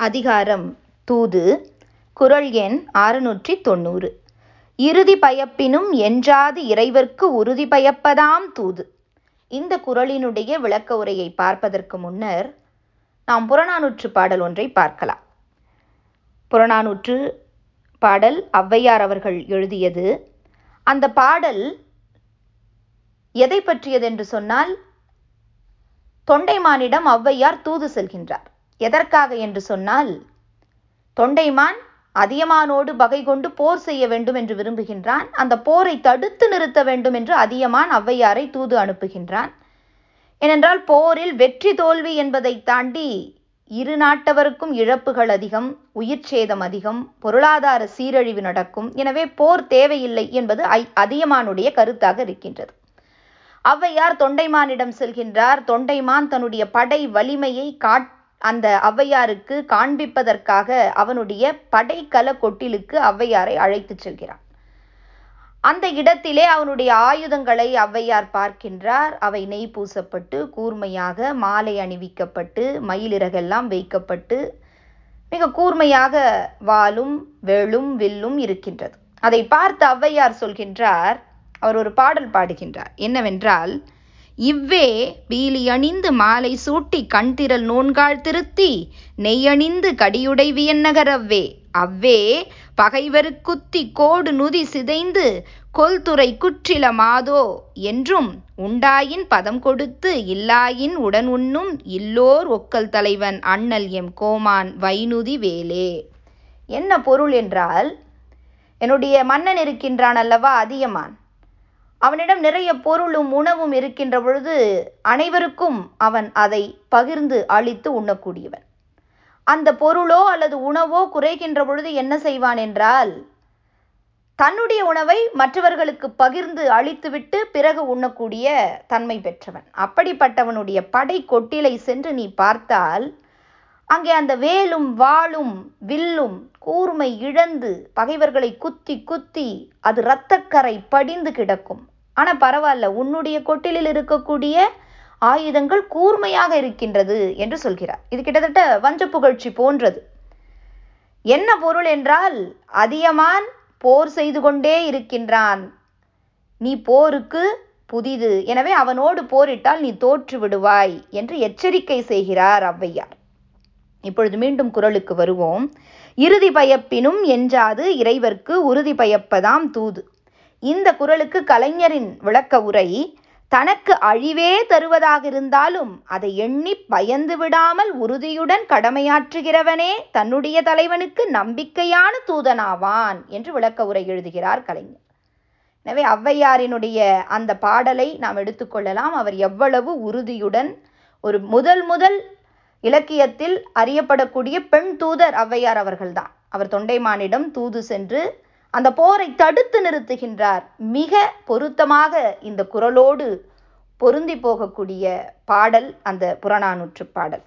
அதிகாரம் தூது குறள் எண் அறுநூற்றி தொண்ணூறு இறுதி பயப்பினும் என்றாது இறைவர்க்கு உறுதி பயப்பதாம் தூது. இந்த குறளினுடைய விளக்க உரையை பார்ப்பதற்கு முன்னர் நாம் புறநானூற்று பாடல் ஒன்றை பார்க்கலாம். புறநானூற்று பாடல் ஔவையார் அவர்கள் எழுதியது. அந்த பாடல் எதை பற்றியது என்று சொன்னால் தொண்டைமானிடம் ஔவையார் தூது செல்கின்றார். எதற்காக என்று சொன்னால் தொண்டைமான் அதியமானோடு பகை கொண்டு போர் செய்ய வேண்டும் என்று விரும்புகின்றான். அந்த போரை தடுத்து நிறுத்த வேண்டும் என்று அதியமான் ஔவையாரை தூது அனுப்புகின்றான். ஏனென்றால் போரில் வெற்றி தோல்வி என்பதை தாண்டி இரு நாட்டவருக்கும் இழப்புகள் அதிகம் உயிர் சேதம் அதிகம் பொருளாதார சீரழிவு நடக்கும். எனவே போர் தேவையில்லை என்பது அதியமானுடைய கருத்தாக இருக்கின்றது. ஔவையார் தொண்டைமானிடம் செல்கின்றார். தொண்டைமான் தன்னுடைய படை வலிமையை காட் அந்த ஔவையாருக்கு காண்பிப்பதற்காக அவனுடைய படைக்கல கொட்டிலுக்கு ஔவையாரை அழைத்துச் செல்கிறான். அந்த இடத்திலே அவனுடைய ஆயுதங்களை ஔவையார் பார்க்கின்றார். அவை நெய் பூசப்பட்டு கூர்மையாக மாலை அணிவிக்கப்பட்டு மயிலிறகெல்லாம் வைக்கப்பட்டு மிக கூர்மையாக வாலும் வேளும் வில்லும் இருக்கின்றது. அதை பார்த்து ஔவையார் சொல்கின்றார் அவர் ஒரு பாடல் பாடுகின்றார். என்னவென்றால் இவ்வே பீலி அணிந்து மாலை சூட்டி கண்திரல் நோன்கால் திருத்தி நெய்யணிந்து கடியுடை வியன்னகரவ்வே அவ்வே. பகைவருக்குத்தி கோடு நுதி சிதைந்து கொல்துறை குற்றில மாதோ? என்றும் உண்டாயின் பதம் கொடுத்து இல்லாயின் உடன் உண்ணும் இல்லோர் ஒக்கல் தலைவன் அண்ணல் எம் கோமான் வைனுதி வேலே. என்ன பொருள் என்றால் என்னுடைய மன்னன் இருக்கின்றான் அல்லவா அதியமான்? அவனிடம் நிறைய பொருளும் உணவும் இருக்கின்ற பொழுது அனைவருக்கும் அவன் அதை பகிர்ந்து அளித்து உண்ணக்கூடியவன். அந்த பொருளோ அல்லது உணவோ குறைகின்ற பொழுது என்ன செய்வான் என்றால் தன்னுடைய உணவை மற்றவர்களுக்கு பகிர்ந்து அளித்துவிட்டு பிறகு உண்ணக்கூடிய தன்மை பெற்றவன். அப்படிப்பட்டவனுடைய படை கொட்டிலை சென்று நீ பார்த்தால் அங்கே அந்த வேலும் வாளும் வில்லும் கூர்மை இழந்து பகைவர்களை குத்தி குத்தி அது இரத்தக்கரை படிந்து கிடக்கும். ஆனால் பரவாயில்ல உன்னுடைய கொட்டிலில் இருக்கக்கூடிய ஆயுதங்கள் கூர்மையாக இருக்கின்றது என்று சொல்கிறார். இது கிட்டத்தட்ட வஞ்ச புகழ்ச்சி போன்றது. என்ன பொருள் என்றால் அதியமான் போர் செய்து கொண்டே இருக்கின்றான். நீ போருக்கு புதிது. எனவே அவனோடு போரிட்டால் நீ தோற்று விடுவாய் என்று எச்சரிக்கை செய்கிறார் ஔவையார். இப்பொழுது மீண்டும் குரலுக்கு வருவோம். இறுதி பயப்பினும் என்றாது இறைவர்க்கு உறுதி பயப்பதாம் தூது. இந்த குரலுக்கு கலைஞரின் விளக்க உரை தனக்கு அழிவே தருவதாக இருந்தாலும் அதை எண்ணி பயந்து விடாமல் உறுதியுடன் கடமையாற்றுகிறவனே தன்னுடைய தலைவனுக்கு நம்பிக்கையான தூதனாவான் என்று விளக்க உரை எழுதுகிறார் கலைஞர். எனவே ஔவையாரினுடைய அந்த பாடலை நாம் எடுத்துக்கொள்ளலாம் அவர் எவ்வளவு உறுதியுடன் ஒரு முதல் முதல் இலக்கியத்தில் அறியப்படக்கூடிய பெண் தூதர் ஔவையார் அவர்கள்தான். அவர் தொண்டைமானிடம் தூது சென்று அந்த போரை தடுத்து நிறுத்துகின்றார். மிக பொருத்தமாக இந்த குரலோடு பொருந்தி போகக்கூடிய பாடல் அந்த புறநானூற்று பாடல்.